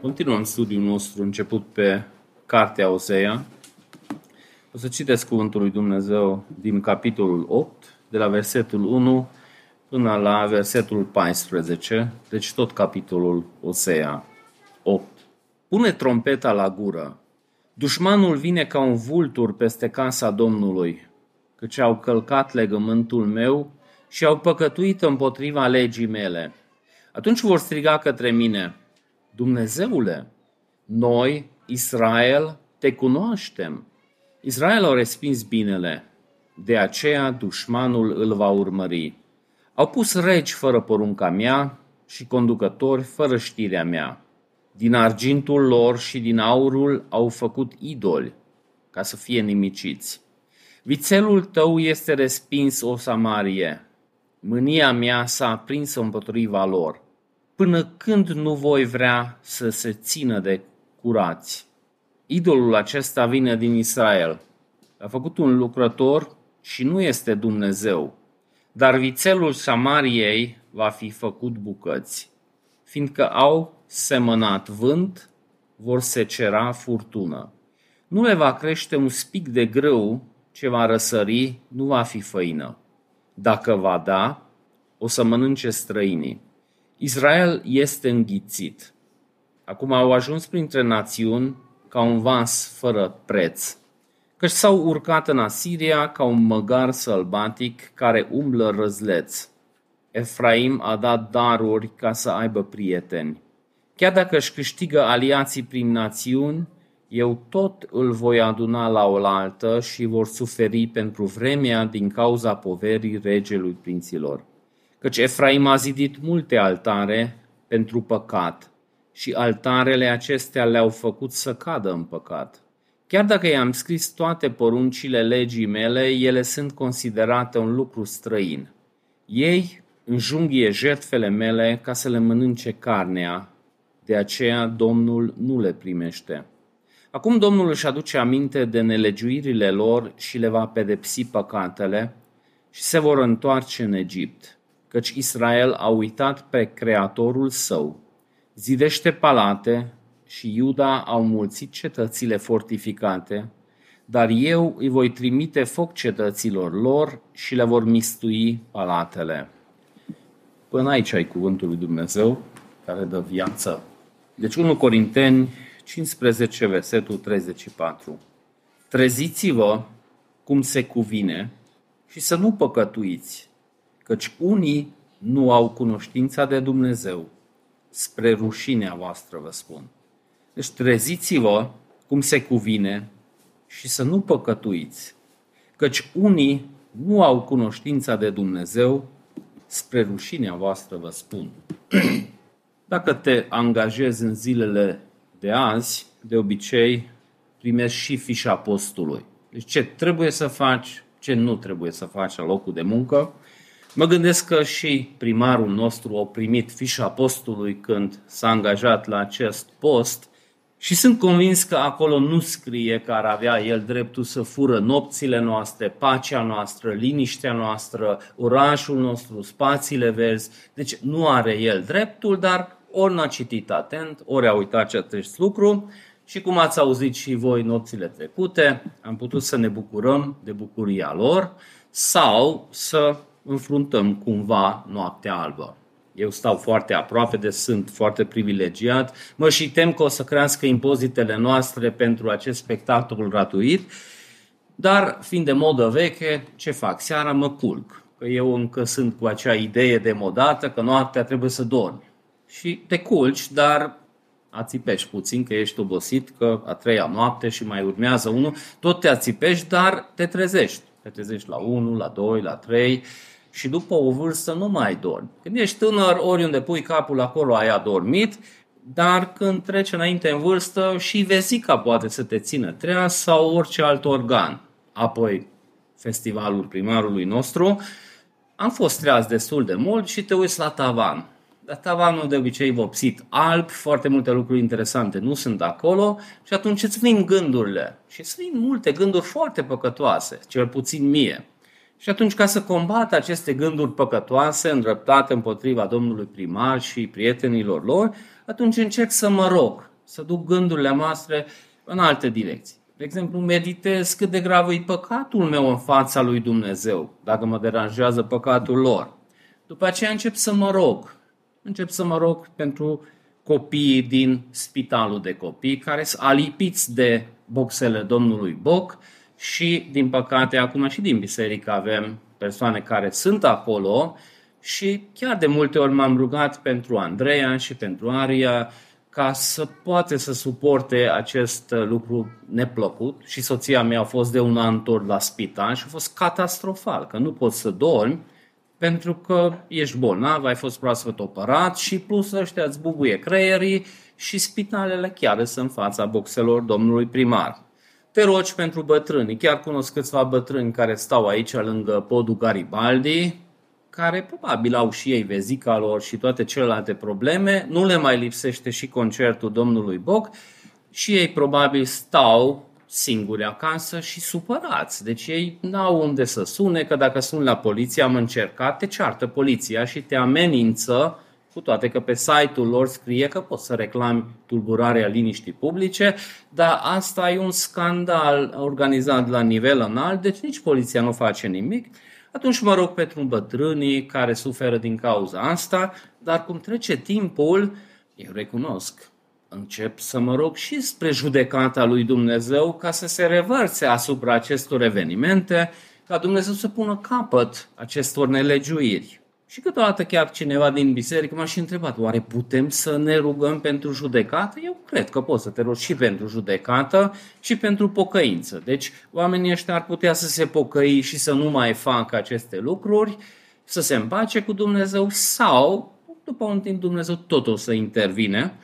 Continuăm studiul nostru început pe Cartea Osea. O să citesc Cuvântul lui Dumnezeu din capitolul 8, de la versetul 1 până la versetul 14, deci tot capitolul Osea 8. Pune trompeta la gură. Dușmanul vine ca un vultur peste casa Domnului, căci au călcat legământul meu și au păcătuit împotriva legii mele. Atunci vor striga către mine, Dumnezeule, noi, Israel, te cunoaștem. Israel a respins binele, de aceea dușmanul îl va urmări. Au pus regi fără porunca mea și conducători fără știrea mea. Din argintul lor și din aurul au făcut idoli ca să fie nimiciți. Vițelul tău este respins, o Samarie. Mânia mea s-a aprins împotriva lor. Până când nu voi vrea să se țină de curați? Idolul acesta vine din Israel. A făcut un lucrător și nu este Dumnezeu. Dar vițelul Samariei va fi făcut bucăți, fiindcă au semănat vânt, vor secera furtună. Nu le va crește un spic de grâu ce va răsări, nu va fi făină. Dacă va da, o să mănânce străinii. Israel este înghițit. Acum au ajuns printre națiuni ca un vas fără preț, căci s-au urcat în Asiria ca un măgar sălbatic care umblă răzleț. Efraim a dat daruri ca să aibă prieteni. Chiar dacă își câștigă aliații prin națiuni, eu tot îl voi aduna la oaltă și vor suferi pentru vremea din cauza poverii regelui prinților. Căci Efraim a zidit multe altare pentru păcat și altarele acestea le-au făcut să cadă în păcat. Chiar dacă i-am scris toate poruncile legii mele, ele sunt considerate un lucru străin. Ei înjunghie jertfele mele ca să le mănânce carnea, de aceea Domnul nu le primește. Acum Domnul își aduce aminte de nelegiuirile lor și le va pedepsi păcatele și se vor întoarce în Egipt, căci Israel a uitat pe Creatorul său. Zidește palate și Iuda au mulțit cetățile fortificate, dar eu îi voi trimite foc cetăților lor și le vor mistui palatele. Până aici ai cuvântul lui Dumnezeu care dă viață. Deci 1 Corinteni 15, versetul 34. Treziți-vă cum se cuvine și să nu păcătuiți, căci unii nu au cunoștința de Dumnezeu. Spre rușinea voastră vă spun. Deci treziți-vă cum se cuvine și să nu păcătuiți, căci unii nu au cunoștința de Dumnezeu, spre rușinea voastră vă spun. Dacă te angajezi în zilele de azi, de obicei, primești și fișa postului. Deci ce trebuie să faci, ce nu trebuie să faci la locul de muncă. Mă gândesc că și primarul nostru a primit fișa postului când s-a angajat la acest post și sunt convins că acolo nu scrie că ar avea el dreptul să fură nopțile noastre, pacea noastră, liniștea noastră, orașul nostru, spațiile verzi. Deci nu are el dreptul, dar ori n-a citit atent, ori a uitat acest lucru și cum ați auzit și voi nopțile trecute, am putut să ne bucurăm de bucuria lor sau să înfruntăm cumva noaptea albă. Eu stau foarte aproape de sunt foarte privilegiat. Mă și tem că o să crească impozitele noastre pentru acest spectacol gratuit, dar fiind de modă veche, ce fac? Seara mă culc. Că eu încă sunt cu acea idee demodată că noaptea trebuie să dormi și te culci, dar ațipești puțin că ești obosit, că a treia noapte și mai urmează unul, tot te ațipești, dar te trezești. Te trezești la 1, la 2, la 3 și după o vârstă nu mai dormi. Când ești tânăr, oriunde pui capul acolo ai adormit, dar când trece înainte în vârstă și vezica poate să te țină treaz sau orice alt organ. Apoi festivalul primarului nostru, am fost treaz destul de mult și te uiți la tavan tavanul de obicei vopsit alb, foarte multe lucruri interesante nu sunt acolo și atunci îți vin gândurile. Și îți vin multe gânduri foarte păcătoase, cel puțin mie. Și atunci, ca să combat aceste gânduri păcătoase, îndreptate împotriva domnului primar și prietenilor lor, atunci încerc să mă rog. să duc gândurile noastre în alte direcții. De exemplu, meditez cât de grav e păcatul meu în fața lui Dumnezeu, dacă mă deranjează păcatul lor. După aceea încep să mă rog. Încep să mă rog pentru copiii din spitalul de copii care sunt alipiți de boxele domnului Boc și, din păcate, acum și din biserică avem persoane care sunt acolo și chiar de multe ori m-am rugat pentru Andreea și pentru Aria ca să poate să suporte acest lucru neplăcut și soția mea a fost de un an tot la spital și a fost catastrofal, că nu poți să dormi pentru că ești bolnav, ai fost proaspăt operat și plus ăștia îți bubuie creierii și spitalele chiar sunt în fața boxelor domnului primar. Te rogi pentru bătrâni. Chiar cunosc câțiva bătrâni care stau aici lângă podul Garibaldi, care probabil au și ei vezica lor și toate celelalte probleme. Nu le mai lipsește și concertul domnului Boc și ei probabil stau singuri acasă și supărați. Deci ei n-au unde să sune, că dacă sun la poliție, am încercat, te ceartă poliția și te amenință, cu toate că pe site-ul lor scrie că poți să reclami tulburarea liniștii publice, dar asta e un scandal organizat la nivel înalt, deci nici poliția nu face nimic. Atunci mă rog pentru bătrânii care suferă din cauza asta, dar cum trece timpul, eu recunosc, încep să mă rog și spre judecata lui Dumnezeu ca să se revărse asupra acestor evenimente, ca Dumnezeu să pună capăt acestor nelegiuiri. Și câteodată chiar cineva din biserică m-a și întrebat, oare putem să ne rugăm pentru judecată? Eu cred că poți să te rogi și pentru judecată și pentru pocăință. Deci oamenii ăștia ar putea să se pocăi și să nu mai facă aceste lucruri, să se împace cu Dumnezeu sau, după un timp, Dumnezeu tot o să intervine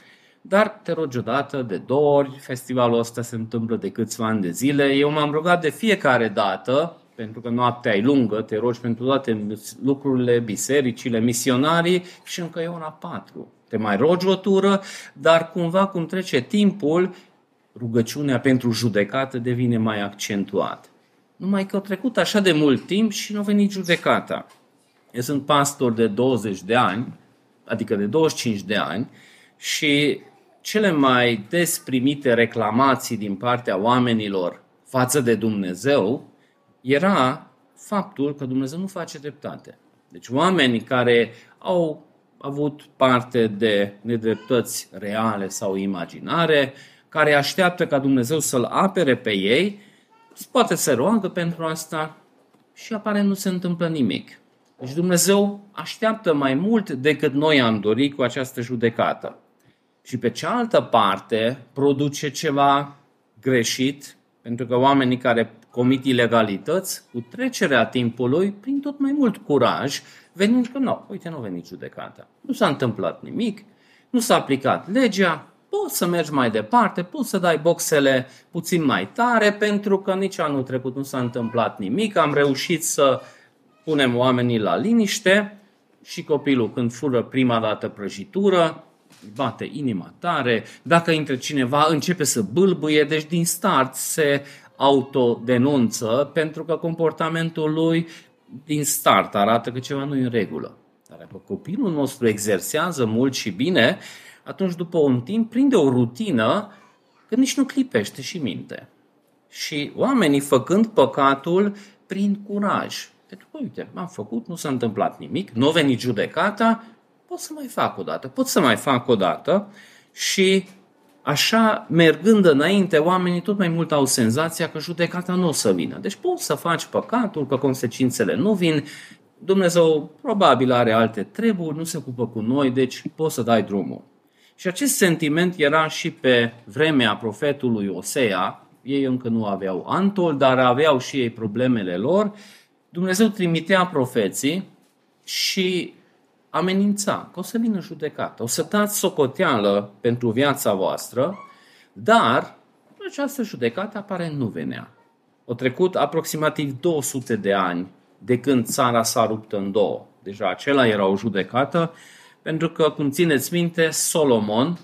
dar te rogi odată, de două ori, festivalul ăsta se întâmplă de câțiva ani de zile. Eu m-am rugat de fiecare dată, pentru că noaptea e lungă, te rogi pentru toate lucrurile, bisericile, misionarii și încă e una patru. Te mai rogi o tură, dar cumva cum trece timpul, rugăciunea pentru judecată devine mai accentuată. Numai că a trecut așa de mult timp și nu a venit judecata. Eu sunt pastor de 20 de ani, adică de 25 de ani, și cele mai des primite reclamații din partea oamenilor față de Dumnezeu era faptul că Dumnezeu nu face dreptate. Deci oamenii care au avut parte de nedreptăți reale sau imaginare, care așteaptă ca Dumnezeu să-L apere pe ei, poate să roagă pentru asta și apare nu se întâmplă nimic. Deci Dumnezeu așteaptă mai mult decât noi am dorit cu această judecată și pe cealaltă parte produce ceva greșit, pentru că oamenii care comit ilegalități, cu trecerea timpului, prin tot mai mult curaj, venind că nu, uite, nu a venit judecata. Nu s-a întâmplat nimic, nu s-a aplicat legea, poți să mergi mai departe, poți să dai boxele puțin mai tare, pentru că nici anul trecut nu s-a întâmplat nimic, am reușit să punem oamenii la liniște și copilul când fură prima dată prăjitură, bate inima tare, dacă intră cineva începe să bâlbâie, deci din start se autodenunță pentru că comportamentul lui din start arată că ceva nu e în regulă. Dar dacă copilul nostru exersează mult și bine, atunci după un timp prinde o rutină că nici nu clipește și minte. Și oamenii făcând păcatul prin curaj. Pentru că, uite, am făcut, nu s-a întâmplat nimic, nu a venit judecata, pot să mai fac o dată, pot să mai fac o dată și așa, mergând înainte, oamenii tot mai mult au senzația că judecata nu o să vină. Deci poți să faci păcatul, că consecințele nu vin, Dumnezeu probabil are alte treburi, nu se ocupă cu noi, deci poți să dai drumul. Și acest sentiment era și pe vremea profetului Osea, ei încă nu aveau Antol, dar aveau și ei problemele lor. Dumnezeu trimitea profeții și amenința că o să vină judecată, o să dați socoteală pentru viața voastră, dar această judecată apare nu venea. Au trecut aproximativ 200 de ani de când țara s-a rupt în două. Deja acela era o judecată, pentru că, cum țineți minte, Solomon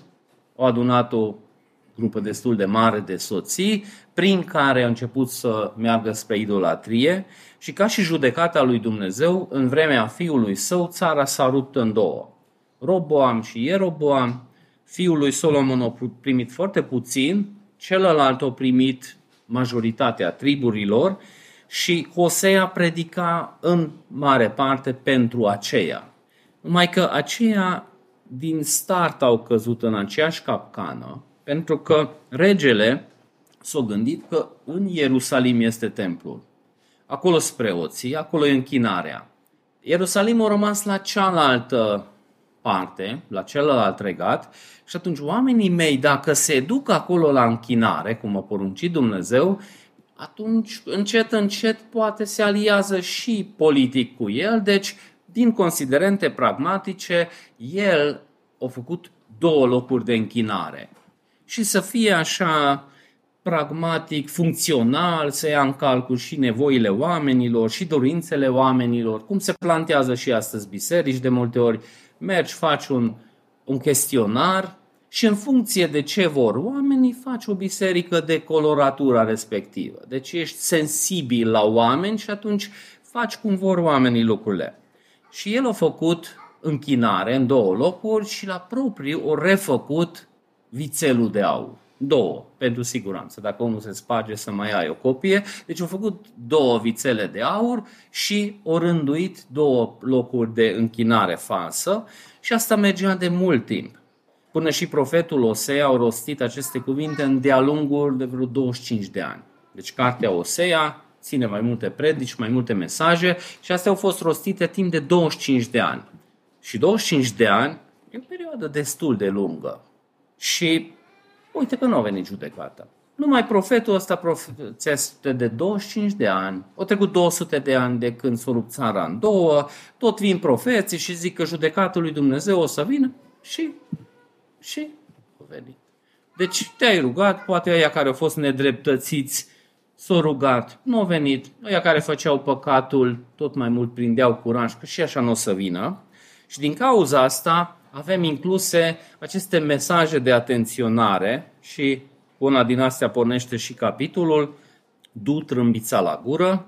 a adunat o grupă destul de mare de soții, prin care a început să meargă spre idolatrie și ca și judecata lui Dumnezeu, în vremea fiului său, țara s-a rupt în două. Roboam și Ieroboam, fiul lui Solomon a primit foarte puțin, celălalt a primit majoritatea triburilor și Hosea predica în mare parte pentru aceea. Numai că aceia din start au căzut în aceeași capcană, pentru că regele s-a gândit că în Ierusalim este templul. Acolo sunt preoții, acolo e închinarea. Ierusalim a rămas la cealaltă parte, la celălalt regat, și atunci oamenii mei, dacă se duc acolo la închinare, cum a poruncit Dumnezeu, atunci încet, încet poate se aliază și politic cu el, deci din considerente pragmatice, el a făcut două locuri de închinare. Și să fie așa pragmatic, funcțional, să ia în calcul și nevoile oamenilor, și dorințele oamenilor, cum se plantează și astăzi biserici de multe ori. Mergi, faci un, un chestionar și în funcție de ce vor oamenii, faci o biserică de coloratura respectivă. Deci ești sensibil la oameni și atunci faci cum vor oamenii lucrurile. Și el a făcut închinare în două locuri și la propriu o refăcut vițelul de aur. Două, pentru siguranță. Dacă unul se sparge să mai ai o copie. Deci au făcut două vițele de aur și au rânduit două locuri de închinare falsă și asta mergea de mult timp. Până și profetul Osea a rostit aceste cuvinte în de-a lungul de vreo 25 de ani. Deci cartea Osea ține mai multe predici, mai multe mesaje și astea au fost rostite timp de 25 de ani. Și 25 de ani e o perioadă destul de lungă. Și uite că nu a venit judecata. Numai profetul ăsta profețește de 25 de ani. Au trecut 200 de ani de când s-a rupt țara în două, tot vin profeții și zic că judecatul lui Dumnezeu o să vină și, și a venit. Deci te-ai rugat, poate aia care au fost nedreptățiți s-au rugat, nu au venit, aia care făceau păcatul tot mai mult prindeau curaj, că și așa nu o să vină. Și din cauza asta avem incluse aceste mesaje de atenționare și una din astea pornește și capitolul Du trâmbița la gură,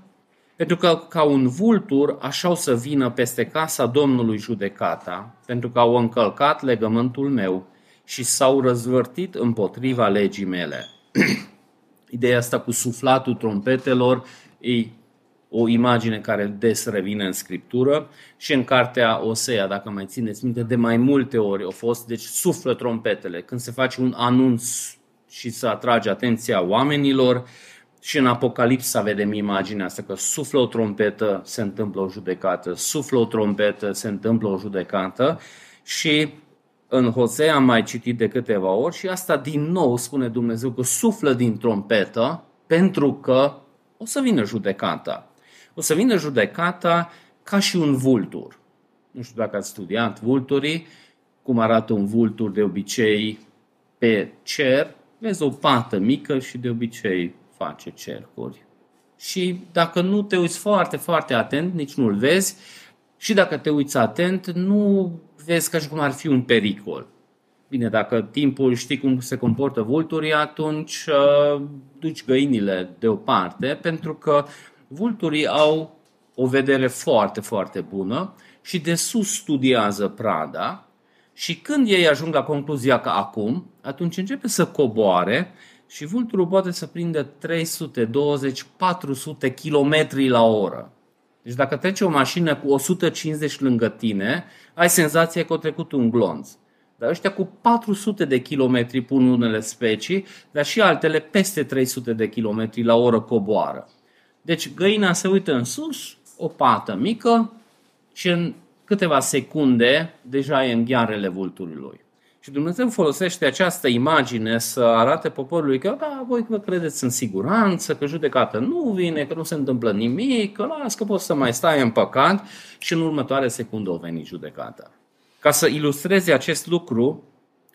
pentru că ca un vultur așa o să vină peste casa Domnului judecata, pentru că au încălcat legământul meu și s-au răzvârtit împotriva legii mele. Ideea asta cu suflatul trompetelor e o imagine care des revine în scriptură și în cartea Osea, dacă mai țineți minte, de mai multe ori au fost, deci suflă trompetele, când se face un anunț și să atrage atenția oamenilor și în Apocalipsa vedem imaginea asta, că suflă o trompetă, se întâmplă o judecată, suflă o trompetă, se întâmplă o judecată. Și în Hosea am mai citit de câteva ori și asta din nou spune Dumnezeu că suflă din trompetă pentru că o să vină judecata. O să vină judecata ca și un vultur. Nu știu dacă ați studiat vulturii, cum arată un vultur de obicei pe cer. Vezi o pată mică și de obicei face cercuri. Și dacă nu te uiți foarte, foarte atent, nici nu-l vezi, și dacă te uiți atent, nu vezi ca și cum ar fi un pericol. Bine, dacă timpul știi cum se comportă vulturii, atunci uh, duci găinile deoparte, pentru că vulturii au o vedere foarte, foarte bună și de sus studiază prada și când ei ajung la concluzia că acum, atunci începe să coboare și vulturul poate să prindă 320-400 km la oră. Deci dacă trece o mașină cu 150 lângă tine, ai senzația că a trecut un glonț. Dar ăștia cu 400 de kilometri pun unele specii, dar și altele peste 300 de kilometri la oră coboară. Deci găina se uită în sus, o pată mică și în câteva secunde deja e în ghearele vulturului. Și Dumnezeu folosește această imagine să arate poporului că da, voi vă credeți în siguranță, că judecată nu vine, că nu se întâmplă nimic, că las că poți să mai stai în păcat și în următoare secundă o veni judecata. Ca să ilustreze acest lucru,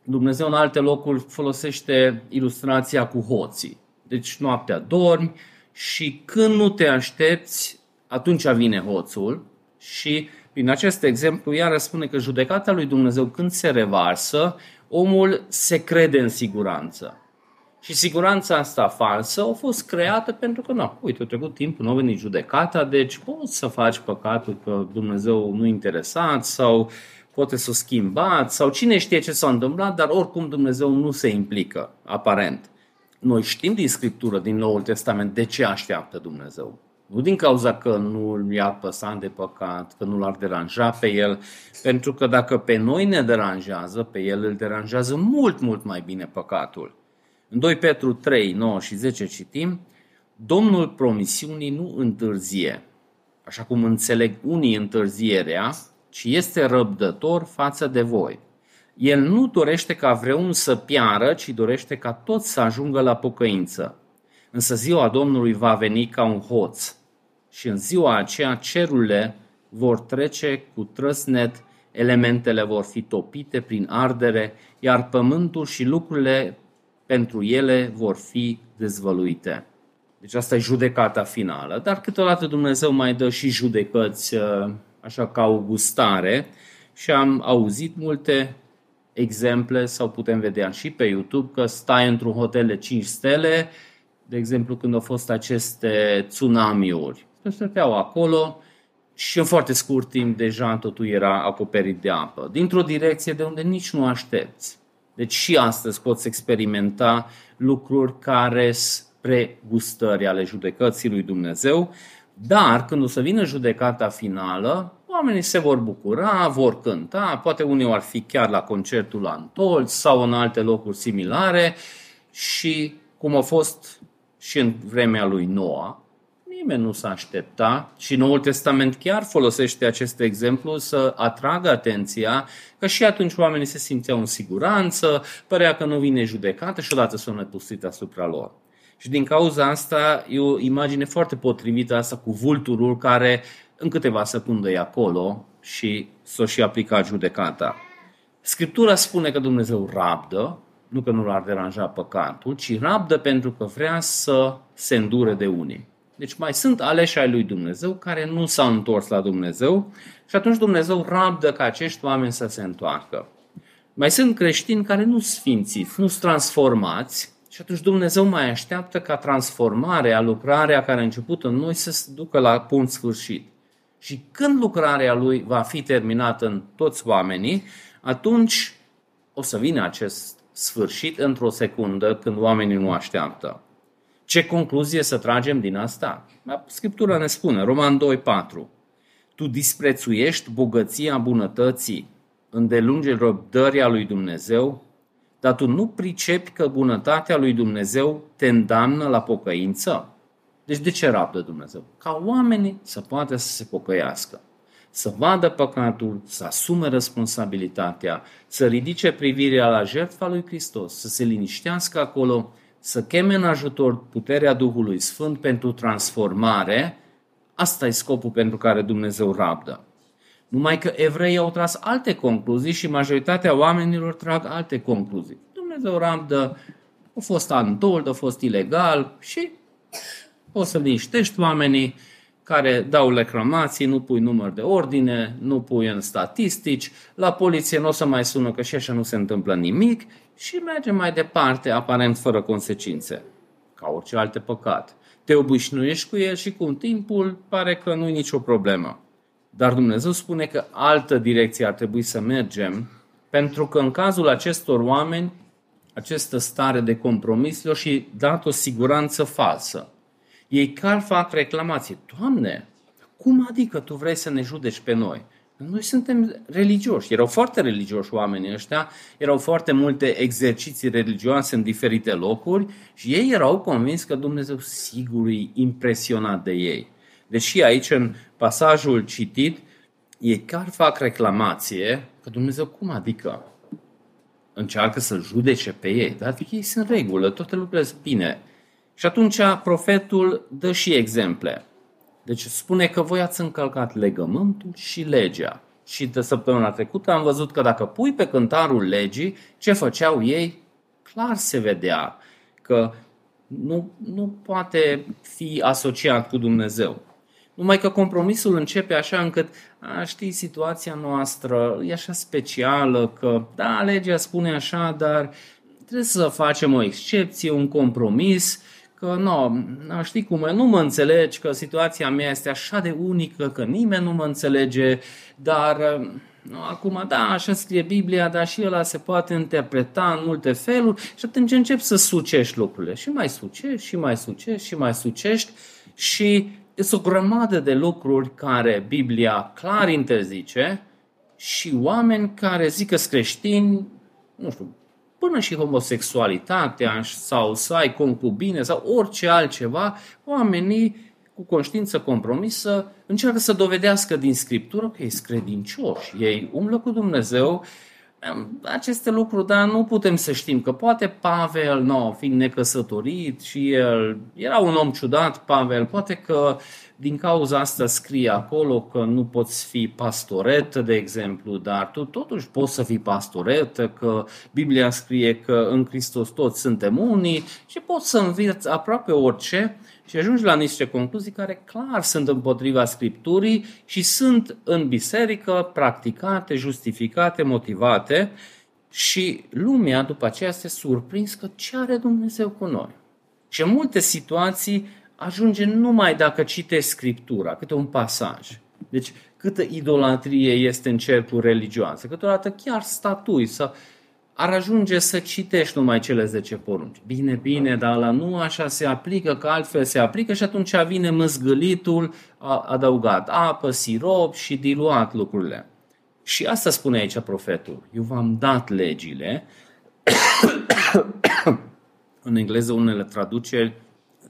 Dumnezeu în alte locuri folosește ilustrația cu hoții. Deci noaptea dormi și când nu te aștepți, atunci vine hoțul și prin acest exemplu, iar spune că judecata lui Dumnezeu când se revarsă, omul se crede în siguranță. Și siguranța asta falsă a fost creată pentru că, nu, uite, a trecut timpul, nu a venit judecata, deci poți să faci păcatul că Dumnezeu nu e interesat sau poate să o schimbați sau cine știe ce s-a întâmplat, dar oricum Dumnezeu nu se implică, aparent. Noi știm din Scriptură, din Noul Testament, de ce așteaptă Dumnezeu. Nu din cauza că nu i-ar păsa de păcat, că nu l-ar deranja pe el, pentru că dacă pe noi ne deranjează, pe el îl deranjează mult, mult mai bine păcatul. În 2 Petru 3, 9 și 10 citim, Domnul promisiunii nu întârzie, așa cum înțeleg unii întârzierea, ci este răbdător față de voi. El nu dorește ca vreun să piară, ci dorește ca toți să ajungă la pocăință. Însă ziua Domnului va veni ca un hoț și în ziua aceea cerurile vor trece cu trăsnet, elementele vor fi topite prin ardere, iar pământul și lucrurile pentru ele vor fi dezvăluite. Deci asta e judecata finală, dar câteodată Dumnezeu mai dă și judecăți uh, așa ca o gustare și am auzit multe exemple sau putem vedea și pe YouTube că stai într-un hotel de 5 stele, de exemplu când au fost aceste tsunamiuri. Stăteau acolo și în foarte scurt timp deja totul era acoperit de apă, dintr-o direcție de unde nici nu aștepți. Deci și astăzi poți experimenta lucruri care spre gustări ale judecății lui Dumnezeu, dar când o să vină judecata finală, oamenii se vor bucura, vor cânta, poate unii ar fi chiar la concertul la Antolț sau în alte locuri similare și cum a fost și în vremea lui Noa, nimeni nu s-a aștepta și Noul Testament chiar folosește acest exemplu să atragă atenția că și atunci oamenii se simțeau în siguranță, părea că nu vine judecată și odată s-au năpustit asupra lor. Și din cauza asta e o imagine foarte potrivită asta cu vulturul care în câteva secunde e acolo și s-o și aplica judecata. Scriptura spune că Dumnezeu rabdă, nu că nu l-ar deranja păcatul, ci rabdă pentru că vrea să se îndure de unii. Deci mai sunt aleși ai lui Dumnezeu care nu s-au întors la Dumnezeu și atunci Dumnezeu rabdă ca acești oameni să se întoarcă. Mai sunt creștini care nu sfințiți, nu sunt transformați și atunci Dumnezeu mai așteaptă ca transformarea, lucrarea care a început în noi să se ducă la punct sfârșit. Și când lucrarea lui va fi terminată în toți oamenii, atunci o să vină acest sfârșit într-o secundă când oamenii nu așteaptă. Ce concluzie să tragem din asta? Scriptura ne spune, Roman 2, 4. Tu disprețuiești bogăția bunătății, îndelunge răbdăria lui Dumnezeu, dar tu nu pricepi că bunătatea lui Dumnezeu te îndamnă la pocăință? Deci de ce rabdă Dumnezeu? Ca oamenii să poată să se pocăiască, să vadă păcatul, să asume responsabilitatea, să ridice privirea la jertfa lui Hristos, să se liniștească acolo să cheme în ajutor puterea Duhului Sfânt pentru transformare, asta e scopul pentru care Dumnezeu rabdă. Numai că evreii au tras alte concluzii și majoritatea oamenilor trag alte concluzii. Dumnezeu rabdă, a fost antold, a fost ilegal și o să liniștești oamenii care dau reclamații, nu pui număr de ordine, nu pui în statistici, la poliție nu o să mai sună că și așa nu se întâmplă nimic și merge mai departe, aparent fără consecințe, ca orice alte păcat. Te obișnuiești cu el și cu timpul pare că nu e nicio problemă. Dar Dumnezeu spune că altă direcție ar trebui să mergem, pentru că în cazul acestor oameni, această stare de compromis le și dat o siguranță falsă. Ei chiar fac reclamații. Doamne, cum adică tu vrei să ne judeci pe noi? Noi suntem religioși. Erau foarte religioși oamenii ăștia, erau foarte multe exerciții religioase în diferite locuri și ei erau convins că Dumnezeu sigur e impresionat de ei. Deși aici, în pasajul citit, ei chiar fac reclamație că Dumnezeu cum adică încearcă să judece pe ei, dar ei sunt regulă, toate lucrurile sunt bine. Și atunci profetul dă și exemple. Deci spune că voi ați încălcat legământul și legea. Și de săptămâna trecută am văzut că dacă pui pe cântarul legii, ce făceau ei, clar se vedea că nu, nu poate fi asociat cu Dumnezeu. Numai că compromisul începe așa încât, a, știi, situația noastră e așa specială că, da, legea spune așa, dar trebuie să facem o excepție, un compromis că nu, știi cum nu mă înțelegi, că situația mea este așa de unică, că nimeni nu mă înțelege, dar Nu, acum, da, așa scrie Biblia, dar și ăla se poate interpreta în multe feluri și atunci începi să sucești lucrurile. Și mai sucești, și mai sucești, și mai sucești și sunt o grămadă de lucruri care Biblia clar interzice și oameni care zic că creștini, nu știu, până și homosexualitatea sau să ai concubine sau orice altceva, oamenii cu conștiință compromisă încearcă să dovedească din Scriptură că ei sunt credincioși, ei umblă cu Dumnezeu aceste lucruri, dar nu putem să știm că poate Pavel, no, fiind necăsătorit și el era un om ciudat, Pavel, poate că din cauza asta scrie acolo că nu poți fi pastoret, de exemplu, dar tu totuși poți să fii pastoret, că Biblia scrie că în Hristos toți suntem unii și poți să înveți aproape orice și ajungi la niște concluzii care clar sunt împotriva Scripturii și sunt în biserică practicate, justificate, motivate și lumea după aceea este surprins că ce are Dumnezeu cu noi. Și în multe situații ajunge numai dacă citești Scriptura, câte un pasaj. Deci câtă idolatrie este în cercul religioase. Câteodată chiar statui să ar ajunge să citești numai cele 10 porunci. Bine, bine, dar la nu așa se aplică, că altfel se aplică și atunci vine măzgălitul adăugat apă, sirop și diluat lucrurile. Și asta spune aici profetul. Eu v-am dat legile. în engleză unele traduceri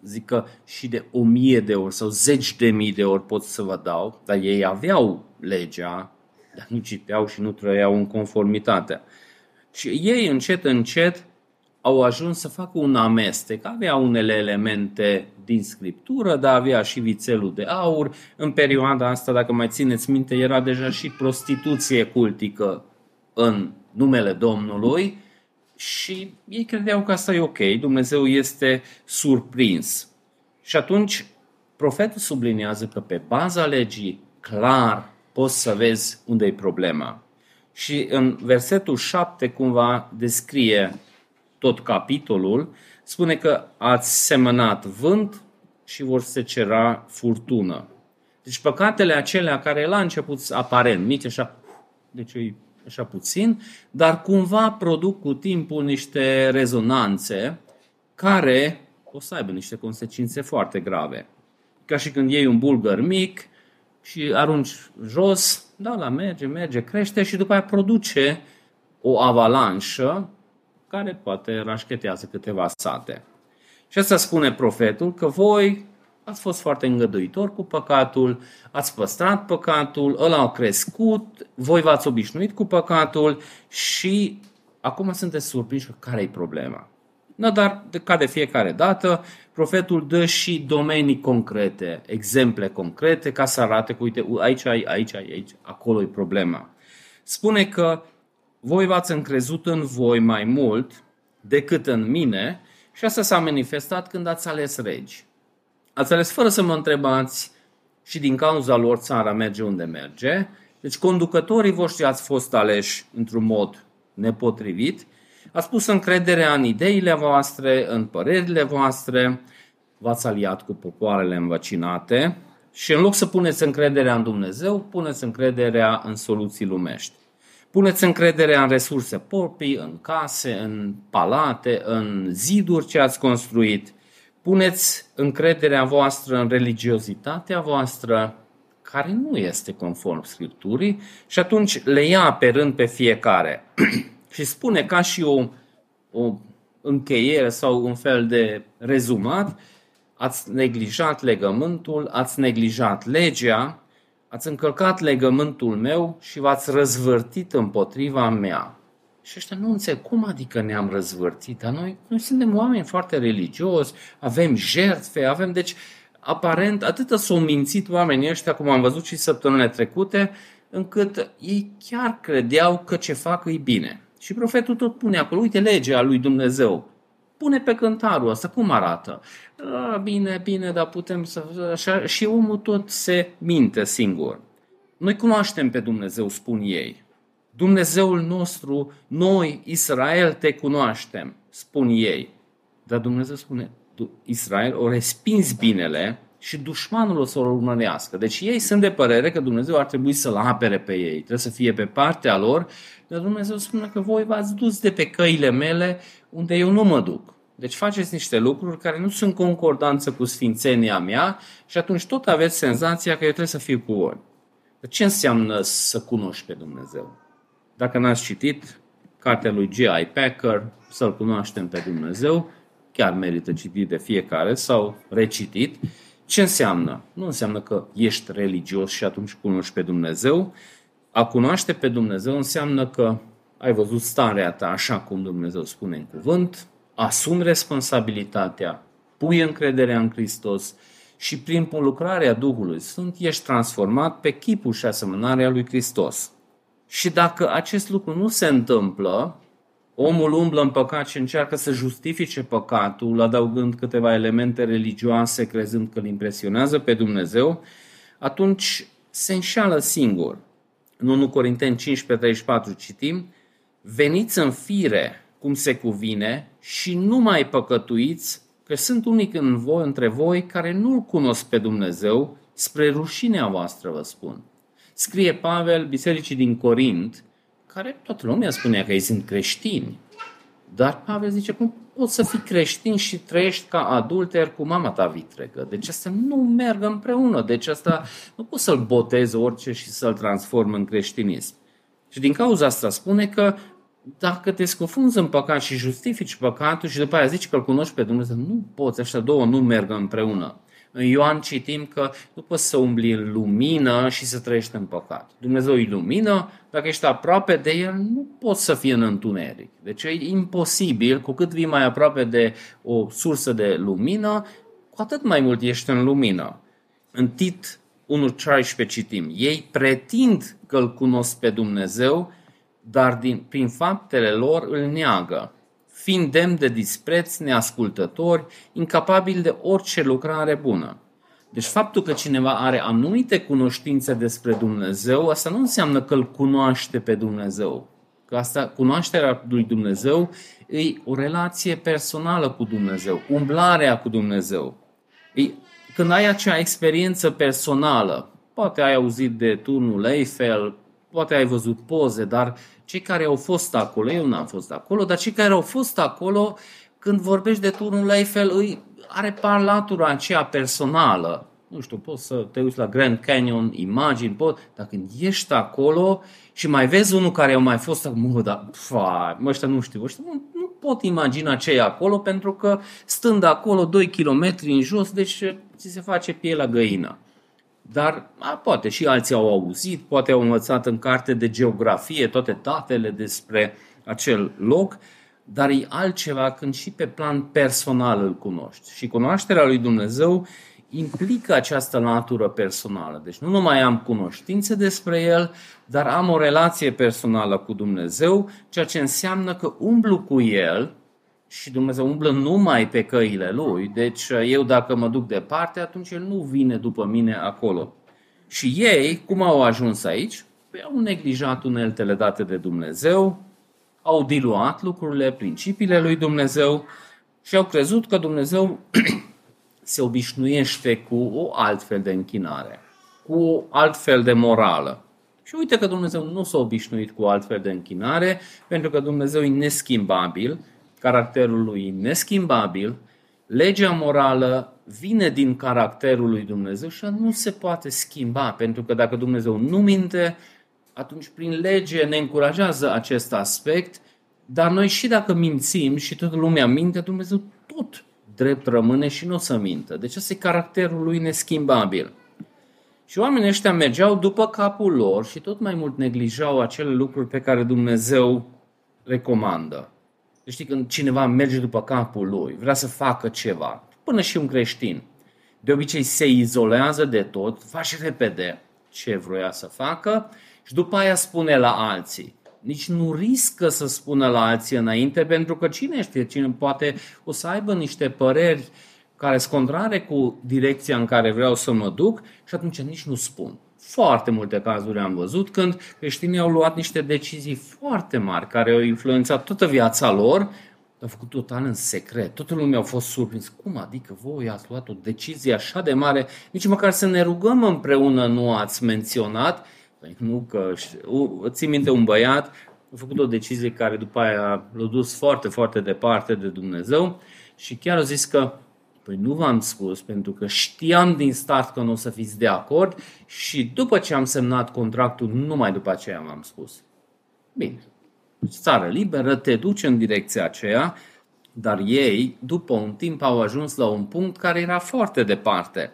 zic că și de o mie de ori sau zeci de mii de ori pot să vă dau, dar ei aveau legea, dar nu citeau și nu trăiau în conformitate. Și ei încet, încet au ajuns să facă un amestec. Avea unele elemente din scriptură, dar avea și vițelul de aur. În perioada asta, dacă mai țineți minte, era deja și prostituție cultică în numele Domnului și ei credeau că asta e ok, Dumnezeu este surprins. Și atunci profetul subliniază că pe baza legii clar poți să vezi unde e problema. Și în versetul 7 cumva descrie tot capitolul, spune că ați semănat vânt și vor se cera furtună. Deci păcatele acelea care la început aparent mici, așa, deci e așa puțin, dar cumva produc cu timpul niște rezonanțe care o să aibă niște consecințe foarte grave. Ca și când iei un bulgăr mic și arunci jos, da, la merge, merge, crește și după aia produce o avalanșă care poate rașchetează câteva sate. Și asta spune profetul că voi ați fost foarte îngăduitori cu păcatul, ați păstrat păcatul, ăla a crescut, voi v-ați obișnuit cu păcatul și acum sunteți surprinși că care e problema. No, dar ca de fiecare dată, profetul dă și domenii concrete, exemple concrete, ca să arate că, uite, aici, aici, aici, aici, acolo e problema. Spune că voi v-ați încrezut în voi mai mult decât în mine și asta s-a manifestat când ați ales regi. Ați ales fără să mă întrebați și din cauza lor țara merge unde merge. Deci conducătorii voștri ați fost aleși într-un mod nepotrivit Ați pus încrederea în ideile voastre, în părerile voastre, v-ați aliat cu popoarele învăcinate și în loc să puneți încrederea în Dumnezeu, puneți încrederea în soluții lumești. Puneți încrederea în resurse proprii, în case, în palate, în ziduri ce ați construit. Puneți încrederea voastră în religiozitatea voastră, care nu este conform Scripturii, și atunci le ia pe rând pe fiecare. și spune ca și o, o încheiere sau un fel de rezumat, ați neglijat legământul, ați neglijat legea, ați încălcat legământul meu și v-ați răzvârtit împotriva mea. Și ăștia nu înțeleg cum adică ne-am răzvârtit, dar noi, noi suntem oameni foarte religioși, avem jertfe, avem, deci, aparent, atât s-au mințit oamenii ăștia, cum am văzut și săptămânile trecute, încât ei chiar credeau că ce fac e bine. Și profetul tot pune acolo, uite legea lui Dumnezeu. Pune pe cântarul ăsta, cum arată? A, bine, bine, dar putem să... Așa, și omul tot se minte singur. Noi cunoaștem pe Dumnezeu, spun ei. Dumnezeul nostru, noi, Israel, te cunoaștem, spun ei. Dar Dumnezeu spune, Israel o respins binele și dușmanul o să-l urmărească. Deci ei sunt de părere că Dumnezeu ar trebui să-l apere pe ei, trebuie să fie pe partea lor, dar Dumnezeu spune că voi v-ați dus de pe căile mele unde eu nu mă duc. Deci faceți niște lucruri care nu sunt concordanță cu sfințenia mea și atunci tot aveți senzația că eu trebuie să fiu cu voi. Dar ce înseamnă să cunoști pe Dumnezeu? Dacă n-ați citit cartea lui G.I. Packer, să-L cunoaștem pe Dumnezeu, chiar merită citit de fiecare sau recitit. Ce înseamnă? Nu înseamnă că ești religios și atunci cunoști pe Dumnezeu. A cunoaște pe Dumnezeu înseamnă că ai văzut starea ta așa cum Dumnezeu spune în cuvânt, asumi responsabilitatea, pui încrederea în Hristos și prin lucrarea Duhului Sfânt ești transformat pe chipul și asemănarea lui Hristos. Și dacă acest lucru nu se întâmplă, omul umblă în păcat și încearcă să justifice păcatul, adăugând câteva elemente religioase, crezând că îl impresionează pe Dumnezeu, atunci se înșală singur. În 1 Corinteni 15:34 citim, veniți în fire cum se cuvine și nu mai păcătuiți, că sunt unii în voi, între voi care nu-L cunosc pe Dumnezeu, spre rușinea voastră vă spun. Scrie Pavel bisericii din Corint, care toată lumea spunea că ei sunt creștini. Dar Pavel zice, cum poți să fii creștin și trăiești ca adulter cu mama ta vitregă? Deci asta nu merg împreună. Deci asta nu poți să-l botezi orice și să-l transform în creștinism. Și din cauza asta spune că dacă te scufunzi în păcat și justifici păcatul și după aia zici că îl cunoști pe Dumnezeu, nu poți, așa două nu merg împreună. În Ioan citim că nu poți să umbli în lumină și să trăiești în păcat. Dumnezeu e lumină, dacă ești aproape de El, nu poți să fii în întuneric. Deci e imposibil, cu cât vii mai aproape de o sursă de lumină, cu atât mai mult ești în lumină. În Tit 1.16 citim, ei pretind că îl cunosc pe Dumnezeu, dar din, prin faptele lor îl neagă, fiind demn de dispreț, neascultători, incapabili de orice lucrare bună. Deci faptul că cineva are anumite cunoștințe despre Dumnezeu, asta nu înseamnă că îl cunoaște pe Dumnezeu. Că asta, cunoașterea lui Dumnezeu e o relație personală cu Dumnezeu, umblarea cu Dumnezeu. E, când ai acea experiență personală, poate ai auzit de turnul Eiffel, poate ai văzut poze, dar cei care au fost acolo, eu n-am fost acolo, dar cei care au fost acolo, când vorbești de turnul Eiffel, îi are parlatura aceea personală. Nu știu, poți să te uiți la Grand Canyon, imagini, pot, dar când ești acolo și mai vezi unul care a mai fost acolo, dar, fa, mă, ăștia nu știu, ăștia nu, nu pot imagina ce e acolo, pentru că stând acolo 2 km în jos, deci ți se face pielea găină. Dar a, poate și alții au auzit, poate au învățat în carte de geografie toate datele despre acel loc, dar e altceva când și pe plan personal îl cunoști. Și cunoașterea lui Dumnezeu implică această natură personală. Deci nu numai am cunoștințe despre El, dar am o relație personală cu Dumnezeu, ceea ce înseamnă că umblu cu El și Dumnezeu umblă numai pe căile Lui, deci uh, eu dacă mă duc departe, atunci El nu vine după mine acolo. Și ei, cum au ajuns aici? Păi au neglijat uneltele date de Dumnezeu, au diluat lucrurile, principiile lui Dumnezeu și au crezut că Dumnezeu se obișnuiește cu o altfel de închinare, cu o altfel de morală. Și uite că Dumnezeu nu s-a obișnuit cu altfel de închinare, pentru că Dumnezeu e neschimbabil caracterul lui neschimbabil, legea morală vine din caracterul lui Dumnezeu și nu se poate schimba, pentru că dacă Dumnezeu nu minte, atunci prin lege ne încurajează acest aspect, dar noi și dacă mințim și toată lumea minte, Dumnezeu tot drept rămâne și nu o să mintă. Deci ăsta e caracterul lui neschimbabil. Și oamenii ăștia mergeau după capul lor și tot mai mult neglijau acele lucruri pe care Dumnezeu recomandă. Știi, când cineva merge după capul lui, vrea să facă ceva, până și un creștin, de obicei se izolează de tot, face repede ce vroia să facă și după aia spune la alții. Nici nu riscă să spună la alții înainte, pentru că cine știe, cine poate o să aibă niște păreri care sunt contrare cu direcția în care vreau să mă duc și atunci nici nu spun foarte multe cazuri am văzut când creștinii au luat niște decizii foarte mari care au influențat toată viața lor, Au făcut total în secret. Toată lumea a fost surprins. Cum adică voi ați luat o decizie așa de mare? Nici măcar să ne rugăm împreună nu ați menționat. Păi nu că... Ții minte un băiat a făcut o decizie care după aia l-a dus foarte, foarte departe de Dumnezeu și chiar a zis că Păi nu v-am spus pentru că știam din start că nu o să fiți de acord și după ce am semnat contractul, numai după aceea m-am spus. Bine, țară liberă, te duce în direcția aceea, dar ei, după un timp, au ajuns la un punct care era foarte departe.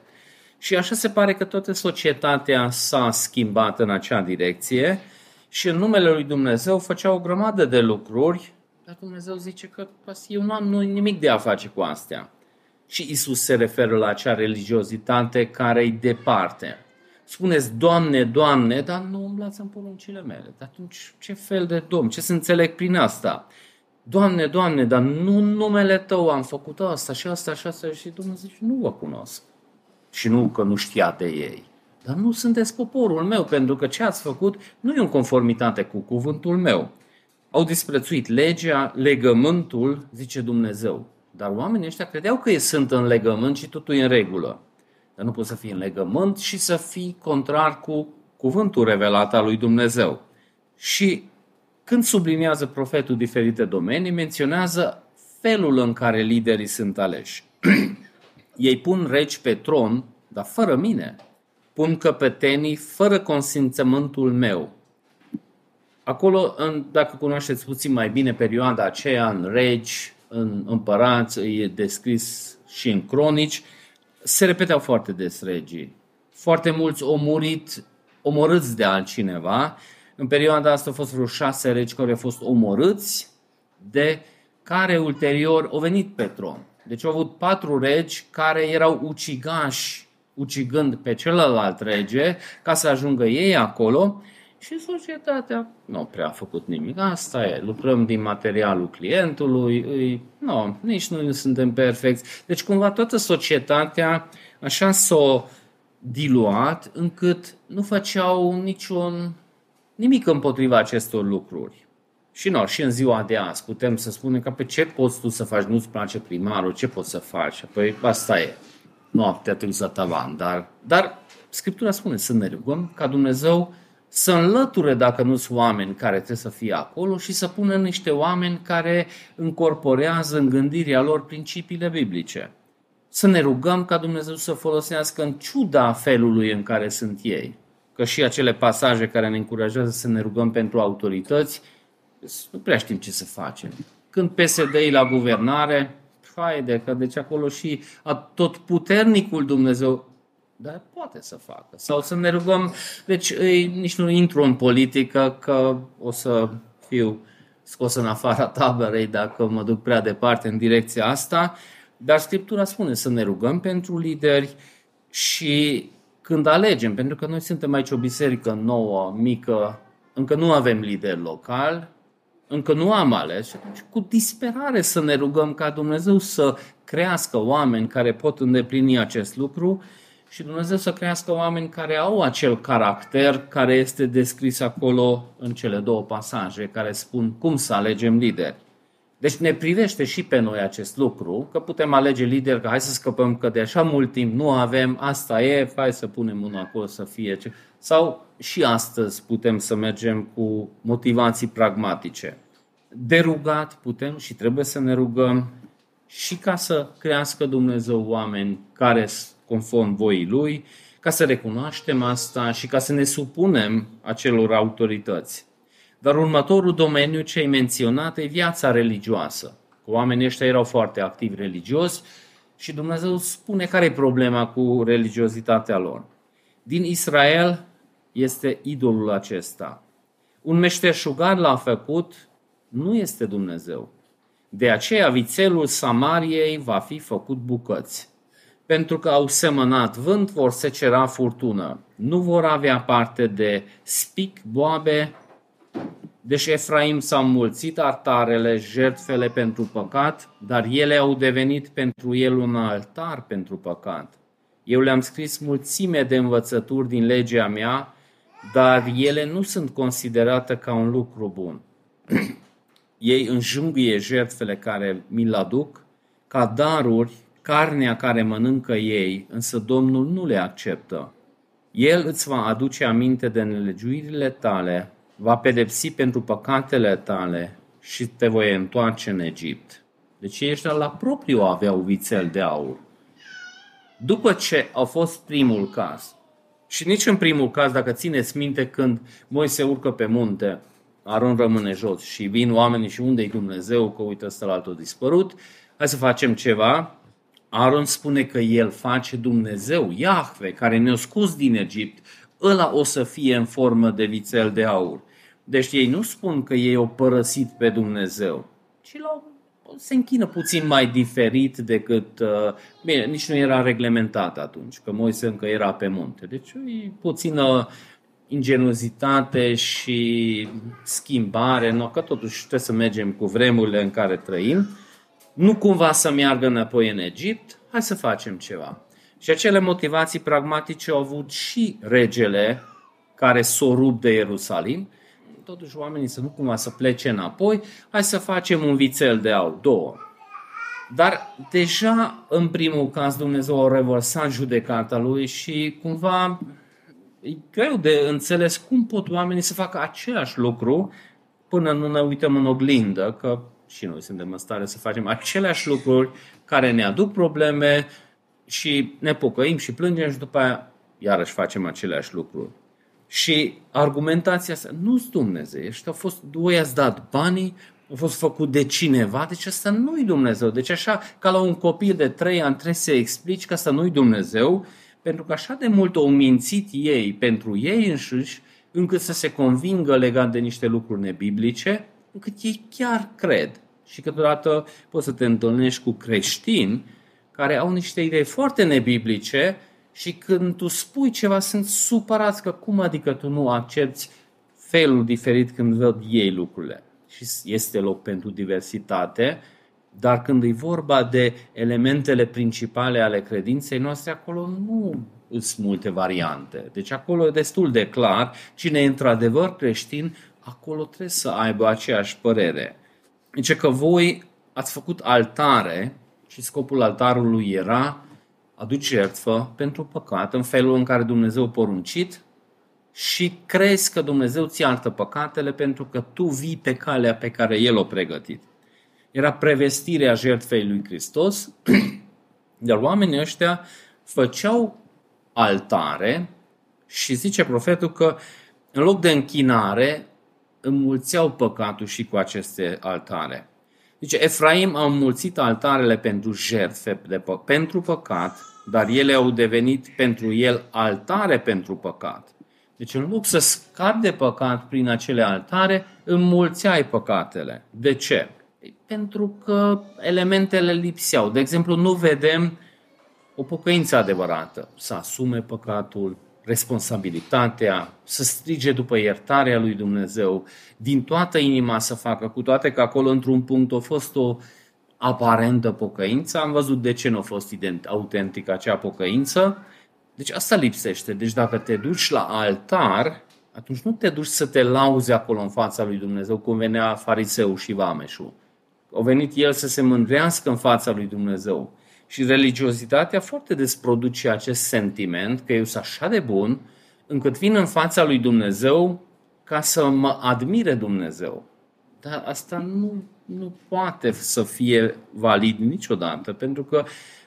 Și așa se pare că toată societatea s-a schimbat în acea direcție și în numele lui Dumnezeu făcea o grămadă de lucruri, dar Dumnezeu zice că eu nu am nimic de a face cu astea. Și Isus se referă la acea religiozitate care e departe. Spuneți, Doamne, Doamne, dar nu umblați în poruncile mele. Dar atunci, ce fel de domn? Ce să înțeleg prin asta? Doamne, Doamne, dar nu numele Tău am făcut asta și asta și asta și Dumnezeu zice, nu vă cunosc. Și nu că nu știa de ei. Dar nu sunteți poporul meu, pentru că ce ați făcut nu e în conformitate cu cuvântul meu. Au disprețuit legea, legământul, zice Dumnezeu. Dar oamenii ăștia credeau că ei sunt în legământ și totul e în regulă. Dar nu poți să fii în legământ și să fii contrar cu cuvântul revelat al lui Dumnezeu. Și când subliniază profetul diferite domenii, menționează felul în care liderii sunt aleși. ei pun regi pe tron, dar fără mine. Pun căpetenii fără consimțământul meu. Acolo, dacă cunoașteți puțin mai bine perioada aceea în regi, în împărați, e descris și în cronici, se repeteau foarte des regii. Foarte mulți au murit omorâți de altcineva. În perioada asta au fost vreo șase regi care au fost omorâți, de care ulterior au venit pe tron. Deci au avut patru regi care erau ucigași, ucigând pe celălalt rege, ca să ajungă ei acolo și societatea nu prea a făcut nimic. Asta e, lucrăm din materialul clientului, îi, nu, nici noi nu suntem perfecți. Deci cumva toată societatea așa s-a diluat încât nu făceau niciun nimic împotriva acestor lucruri. Și nu, și în ziua de azi putem să spunem că pe ce poți tu să faci, nu-ți place primarul, ce poți să faci? Păi asta e. Noaptea trebuie să tavan, dar, dar Scriptura spune să ne rugăm ca Dumnezeu să înlăture dacă nu sunt oameni care trebuie să fie acolo și să pună niște oameni care încorporează în gândirea lor principiile biblice. Să ne rugăm ca Dumnezeu să folosească în ciuda felului în care sunt ei. Că și acele pasaje care ne încurajează să ne rugăm pentru autorități, nu prea știm ce să facem. Când PSD e la guvernare, haide, că deci acolo și tot puternicul Dumnezeu dar poate să facă. Sau să ne rugăm, deci ei, nici nu intru în politică că o să fiu scos în afara taberei dacă mă duc prea departe în direcția asta, dar Scriptura spune să ne rugăm pentru lideri și când alegem, pentru că noi suntem aici o biserică nouă, mică, încă nu avem lider local, încă nu am ales și atunci cu disperare să ne rugăm ca Dumnezeu să crească oameni care pot îndeplini acest lucru și Dumnezeu să crească oameni care au acel caracter care este descris acolo în cele două pasaje care spun cum să alegem lideri. Deci ne privește și pe noi acest lucru, că putem alege lideri, că hai să scăpăm că de așa mult timp nu avem, asta e, hai să punem unul acolo să fie. Ce... Sau și astăzi putem să mergem cu motivații pragmatice. De rugat putem și trebuie să ne rugăm și ca să crească Dumnezeu oameni care conform voii Lui, ca să recunoaștem asta și ca să ne supunem acelor autorități. Dar următorul domeniu ce ai menționat e viața religioasă. Oamenii ăștia erau foarte activi religios și Dumnezeu spune care e problema cu religiozitatea lor. Din Israel este idolul acesta. Un meșteșugar l-a făcut, nu este Dumnezeu. De aceea vițelul Samariei va fi făcut bucăți pentru că au semănat vânt, vor secera furtună. Nu vor avea parte de spic, boabe, deci Efraim s-au mulțit artarele, jertfele pentru păcat, dar ele au devenit pentru el un altar pentru păcat. Eu le-am scris mulțime de învățături din legea mea, dar ele nu sunt considerate ca un lucru bun. ei înjunghie jertfele care mi-l aduc, ca daruri, carnea care mănâncă ei, însă Domnul nu le acceptă. El îți va aduce aminte de nelegiuirile tale, va pedepsi pentru păcatele tale și te voi întoarce în Egipt. Deci ei ăștia la propriu aveau vițel de aur. După ce a fost primul caz, și nici în primul caz, dacă țineți minte, când Moise urcă pe munte, Aron rămâne jos și vin oamenii și unde e Dumnezeu, că uite ăsta la altul dispărut, hai să facem ceva. Aron spune că el face Dumnezeu, Iahve, care ne-a scos din Egipt, ăla o să fie în formă de vițel de aur. Deci ei nu spun că ei au părăsit pe Dumnezeu, ci l-au se închină puțin mai diferit decât. Uh, bine, nici nu era reglementat atunci, că Moise încă era pe munte. Deci e puțină ingenuizitate și schimbare, no, că totuși trebuie să mergem cu vremurile în care trăim. Nu cumva să meargă înapoi în Egipt, hai să facem ceva. Și acele motivații pragmatice au avut și regele care s-o rup de Ierusalim, totuși oamenii să nu cumva să plece înapoi, hai să facem un vițel de aur, două. Dar deja în primul caz Dumnezeu a revărsat judecata lui și cumva e greu de înțeles cum pot oamenii să facă același lucru până nu ne uităm în oglindă, că și noi suntem în stare să facem aceleași lucruri care ne aduc probleme și ne pocăim și plângem și după aia iarăși facem aceleași lucruri. Și argumentația asta, nu-s Dumnezeu, au fost, doi ați dat banii, au fost făcut de cineva, deci asta nu-i Dumnezeu. Deci așa, ca la un copil de trei ani trebuie să explici că asta nu-i Dumnezeu, pentru că așa de mult au mințit ei pentru ei înșiși, încât să se convingă legat de niște lucruri nebiblice, încât ei chiar cred. Și câteodată poți să te întâlnești cu creștini care au niște idei foarte nebiblice, și când tu spui ceva, sunt supărați că cum adică tu nu accepti felul diferit când văd ei lucrurile. Și este loc pentru diversitate, dar când e vorba de elementele principale ale credinței noastre, acolo nu sunt multe variante. Deci acolo e destul de clar, cine e într-adevăr creștin, acolo trebuie să aibă aceeași părere. Zice că voi ați făcut altare și scopul altarului era aduci jertfă pentru păcat în felul în care Dumnezeu a poruncit și crezi că Dumnezeu ți iartă păcatele pentru că tu vii pe calea pe care El o pregătit. Era prevestirea jertfei lui Hristos, dar oamenii ăștia făceau altare și zice profetul că în loc de închinare înmulțeau păcatul și cu aceste altare. Zice, Efraim a înmulțit altarele pentru jertfe de pă- pentru păcat, dar ele au devenit pentru el altare pentru păcat. Deci în loc să scapi de păcat prin acele altare, înmulțeai păcatele. De ce? Pentru că elementele lipseau. De exemplu, nu vedem o pocăință adevărată, să asume păcatul, responsabilitatea, să strige după iertarea lui Dumnezeu, din toată inima să facă, cu toate că acolo într-un punct a fost o aparentă pocăință, am văzut de ce nu a fost autentică acea pocăință, deci asta lipsește. Deci dacă te duci la altar, atunci nu te duci să te lauzi acolo în fața lui Dumnezeu, cum venea fariseu și vameșul. Au venit el să se mândrească în fața lui Dumnezeu. Și religiozitatea foarte des produce acest sentiment că eu sunt așa de bun, încât vin în fața lui Dumnezeu ca să mă admire Dumnezeu. Dar asta nu, nu poate să fie valid niciodată, pentru că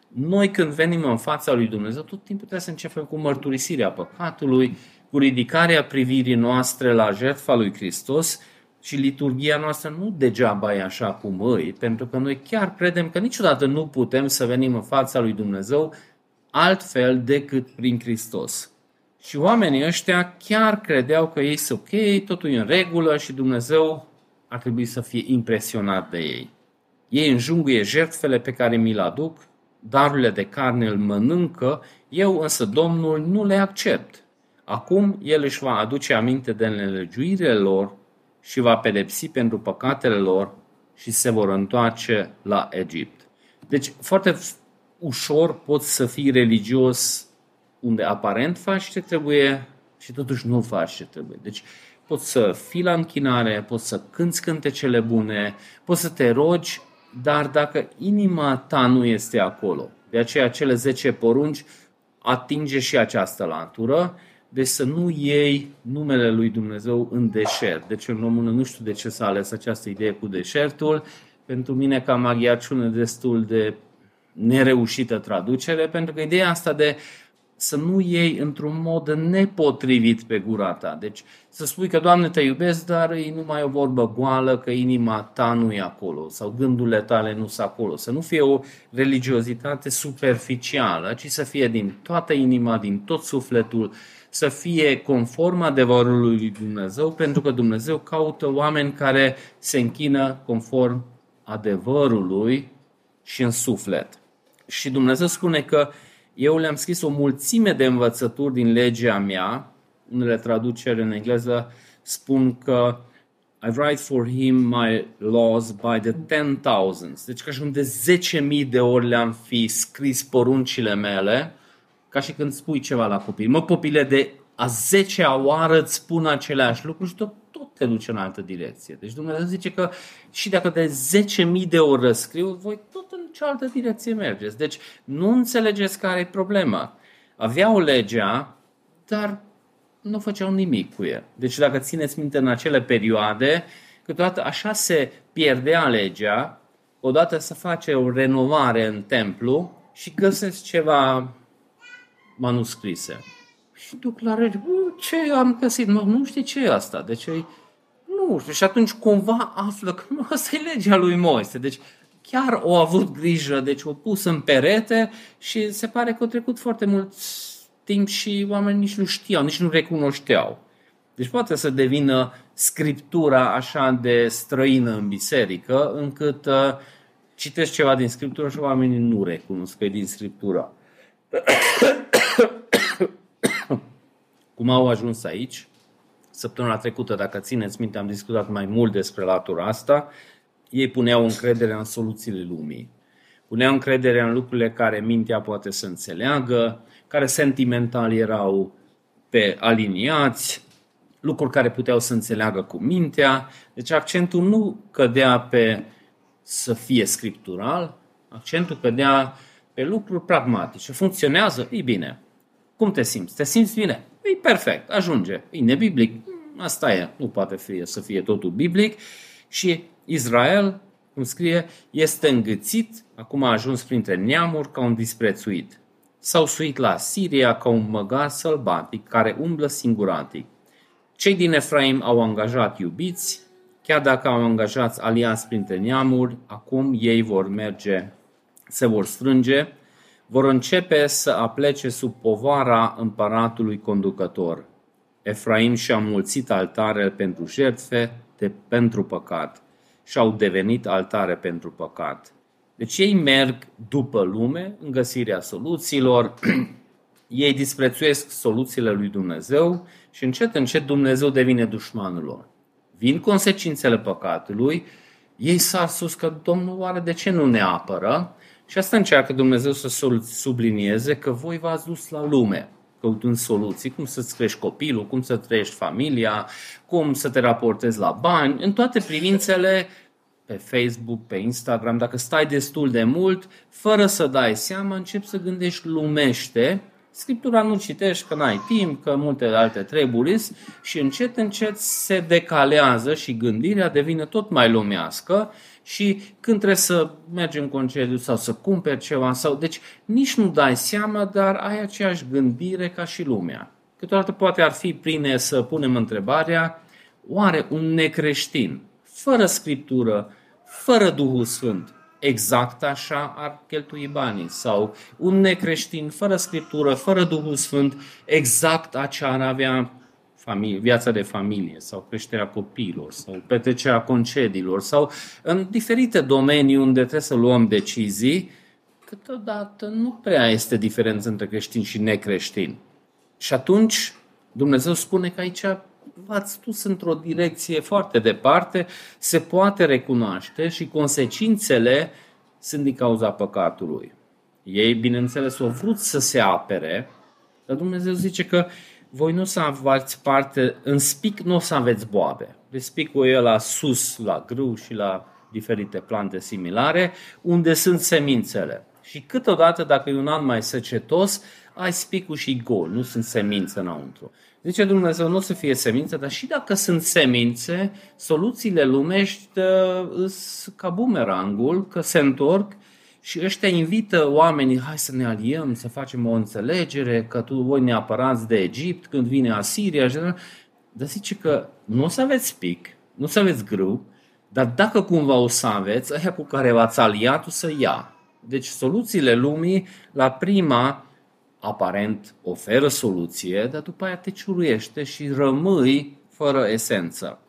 noi când venim în fața lui Dumnezeu, tot timpul trebuie să începem cu mărturisirea păcatului, cu ridicarea privirii noastre la jertfa lui Hristos și liturgia noastră nu degeaba e așa cum îi, pentru că noi chiar credem că niciodată nu putem să venim în fața lui Dumnezeu altfel decât prin Hristos. Și oamenii ăștia chiar credeau că ei sunt ok, totul e în regulă și Dumnezeu ar trebui să fie impresionat de ei. Ei înjunguie jertfele pe care mi le aduc, darurile de carne îl mănâncă, eu însă Domnul nu le accept. Acum El își va aduce aminte de nelegiuirile lor și va pedepsi pentru păcatele lor și se vor întoarce la Egipt. Deci foarte ușor poți să fii religios unde aparent faci ce trebuie și totuși nu faci ce trebuie. Deci poți să fii la închinare, poți să cânți cântecele bune, poți să te rogi, dar dacă inima ta nu este acolo, de aceea cele 10 porunci atinge și această latură, deci să nu iei numele lui Dumnezeu în deșert. Deci în română nu știu de ce s-a ales această idee cu deșertul. Pentru mine ca maghiarciune destul de nereușită traducere, pentru că ideea asta de să nu iei într-un mod nepotrivit pe gura ta. Deci să spui că, Doamne, te iubesc, dar e numai o vorbă goală, că inima ta nu e acolo sau gândurile tale nu sunt acolo. Să nu fie o religiozitate superficială, ci să fie din toată inima, din tot sufletul, să fie conform adevărului lui Dumnezeu, pentru că Dumnezeu caută oameni care se închină conform adevărului și în suflet. Și Dumnezeu spune că eu le-am scris o mulțime de învățături din legea mea, unele traduceri în engleză spun că I write for him my laws by the ten thousands. Deci ca și cum de 10.000 de ori le-am fi scris poruncile mele, ca și când spui ceva la copil. Mă, copile, de a 10-a oară îți spun aceleași lucruri și tot, tot te duce în altă direcție. Deci Dumnezeu zice că și dacă de 10.000 de ori răscriu, voi tot în cealaltă direcție mergeți. Deci nu înțelegeți care e problema. Aveau legea, dar nu făceau nimic cu el. Deci dacă țineți minte în acele perioade, câteodată așa se pierdea legea, odată să face o renovare în templu și găsesc ceva manuscrise. Și duc la rege, ce am găsit? Nu, nu știi ce e asta. Deci nu știu. Și atunci cumva află că nu, asta e legea lui Moise. Deci chiar au avut grijă, deci o pus în perete și se pare că au trecut foarte mult timp și oamenii nici nu știau, nici nu recunoșteau. Deci poate să devină scriptura așa de străină în biserică, încât uh, citești ceva din scriptură și oamenii nu recunosc că e din scriptura. Cum au ajuns aici? Săptămâna trecută, dacă țineți minte, am discutat mai mult despre latura asta. Ei puneau încredere în soluțiile lumii. Puneau încredere în lucrurile care mintea poate să înțeleagă, care sentimental erau pe aliniați, lucruri care puteau să înțeleagă cu mintea. Deci accentul nu cădea pe să fie scriptural, accentul cădea pe lucruri pragmatice. Funcționează? Ei bine. Cum te simți? Te simți bine? E perfect, ajunge. E nebiblic? Asta e. Nu poate fi să fie totul biblic. Și Israel, cum scrie, este îngâțit, acum a ajuns printre neamuri ca un disprețuit. S-au suit la Siria ca un măgar sălbatic care umblă singuratic. Cei din Efraim au angajat iubiți, chiar dacă au angajat aliați printre neamuri, acum ei vor merge, se vor strânge vor începe să aplece sub povara împăratului conducător. Efraim și-a mulțit altare pentru jertfe de pentru păcat și au devenit altare pentru păcat. Deci ei merg după lume în găsirea soluțiilor, ei disprețuiesc soluțiile lui Dumnezeu și încet, încet Dumnezeu devine dușmanul lor. Vin consecințele păcatului, ei s-ar sus că Domnul oare de ce nu ne apără? Și asta încearcă Dumnezeu să sublinieze că voi v-ați dus la lume căutând soluții, cum să-ți crești copilul, cum să trăiești familia, cum să te raportezi la bani, în toate privințele pe Facebook, pe Instagram, dacă stai destul de mult, fără să dai seama, începi să gândești lumește, Scriptura nu citești că n-ai timp, că multe alte treburi și încet, încet se decalează și gândirea devine tot mai lumească și când trebuie să mergi în concediu sau să cumperi ceva, sau, deci nici nu dai seama, dar ai aceeași gândire ca și lumea. Câteodată poate ar fi pline să punem întrebarea, oare un necreștin, fără scriptură, fără Duhul Sfânt, exact așa ar cheltui banii? Sau un necreștin, fără scriptură, fără Duhul Sfânt, exact așa ar avea familie, viața de familie sau creșterea copiilor sau petrecerea concediilor sau în diferite domenii unde trebuie să luăm decizii, câteodată nu prea este diferență între creștini și necreștini. Și atunci Dumnezeu spune că aici v-ați dus într-o direcție foarte departe, se poate recunoaște și consecințele sunt din cauza păcatului. Ei, bineînțeles, au vrut să se apere, dar Dumnezeu zice că voi nu să aveți parte, în spic nu o să aveți boabe. Deci spicul e la sus, la grâu și la diferite plante similare, unde sunt semințele. Și câteodată, dacă e un an mai săcetos, ai spicul și gol, nu sunt semințe înăuntru. Zice Dumnezeu, nu o să fie semințe, dar și dacă sunt semințe, soluțiile lumești uh, ca bumerangul, că se întorc și ăștia invită oamenii, hai să ne aliem, să facem o înțelegere, că tu voi ne apărați de Egipt când vine Asiria. Dar zice că nu o să aveți pic, nu o să aveți grâu, dar dacă cumva o să aveți, aia cu care v-ați aliat o să ia. Deci soluțiile lumii, la prima, aparent oferă soluție, dar după aia te ciuruiește și rămâi fără esență.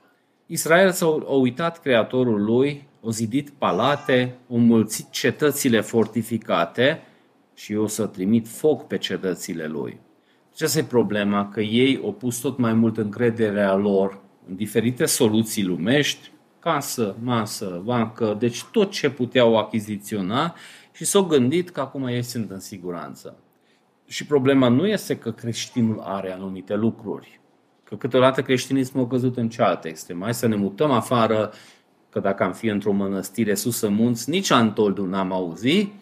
Israel s-a uitat creatorul lui, o zidit palate, o mulțit cetățile fortificate și eu o să trimit foc pe cetățile lui. Ce este problema? Că ei au pus tot mai mult încrederea lor în diferite soluții lumești, casă, masă, bancă, deci tot ce puteau achiziționa și s-au gândit că acum ei sunt în siguranță. Și problema nu este că creștinul are anumite lucruri. Că câteodată creștinismul a căzut în cealaltă extremă. Hai să ne mutăm afară, că dacă am fi într-o mănăstire sus în munți, nici Antoldul n-am auzit.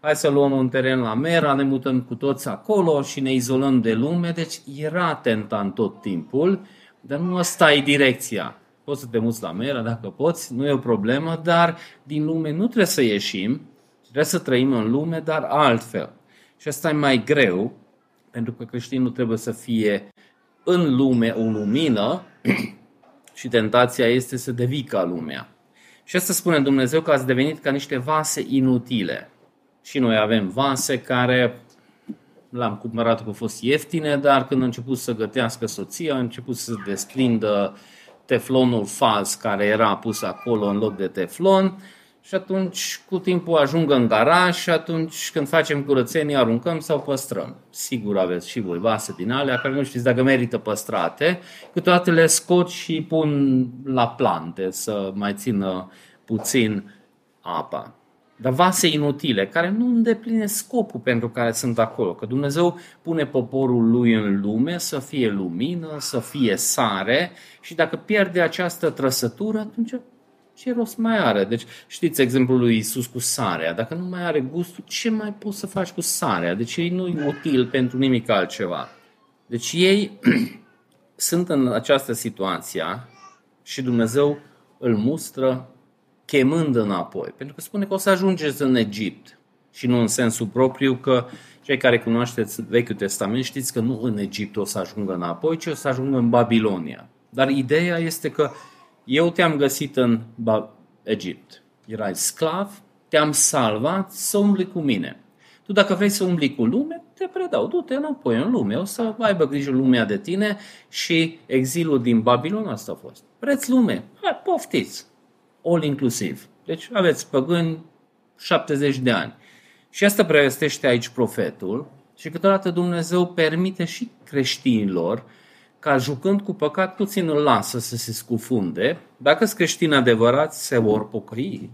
Hai să luăm un teren la Mera, ne mutăm cu toți acolo și ne izolăm de lume. Deci era tentant tot timpul, dar nu asta e direcția. Poți să te muți la Mera dacă poți, nu e o problemă, dar din lume nu trebuie să ieșim, trebuie să trăim în lume, dar altfel. Și asta e mai greu, pentru că creștinul trebuie să fie în lume o lumină și tentația este să devii ca lumea. Și asta spune Dumnezeu că ați devenit ca niște vase inutile. Și noi avem vase care l-am cumpărat că au fost ieftine, dar când a început să gătească soția, a început să desprindă teflonul fals care era pus acolo în loc de teflon și atunci cu timpul ajung în garaj și atunci când facem curățenie aruncăm sau păstrăm. Sigur aveți și voi vase din alea care nu știți dacă merită păstrate, câteodată le scot și pun la plante să mai țină puțin apa. Dar vase inutile, care nu îndeplinesc scopul pentru care sunt acolo. Că Dumnezeu pune poporul lui în lume să fie lumină, să fie sare și dacă pierde această trăsătură, atunci ce rost mai are? Deci știți exemplul lui Isus cu sarea. Dacă nu mai are gustul, ce mai poți să faci cu sarea? Deci ei nu e util pentru nimic altceva. Deci ei sunt în această situație și Dumnezeu îl mustră chemând înapoi. Pentru că spune că o să ajungeți în Egipt și nu în sensul propriu că cei care cunoașteți Vechiul Testament știți că nu în Egipt o să ajungă înapoi, ci o să ajungă în Babilonia. Dar ideea este că eu te-am găsit în Egipt. Erai sclav, te-am salvat să umbli cu mine. Tu dacă vrei să umbli cu lume, te predau, du-te înapoi în lume, o să aibă grijă lumea de tine și exilul din Babilon asta a fost. Vreți lume? Hai, poftiți! All inclusiv. Deci aveți păgâni 70 de ani. Și asta prevestește aici profetul și câteodată Dumnezeu permite și creștinilor ca jucând cu păcat puțin îl lasă să se scufunde. Dacă sunt creștini adevărați, se vor pocăi.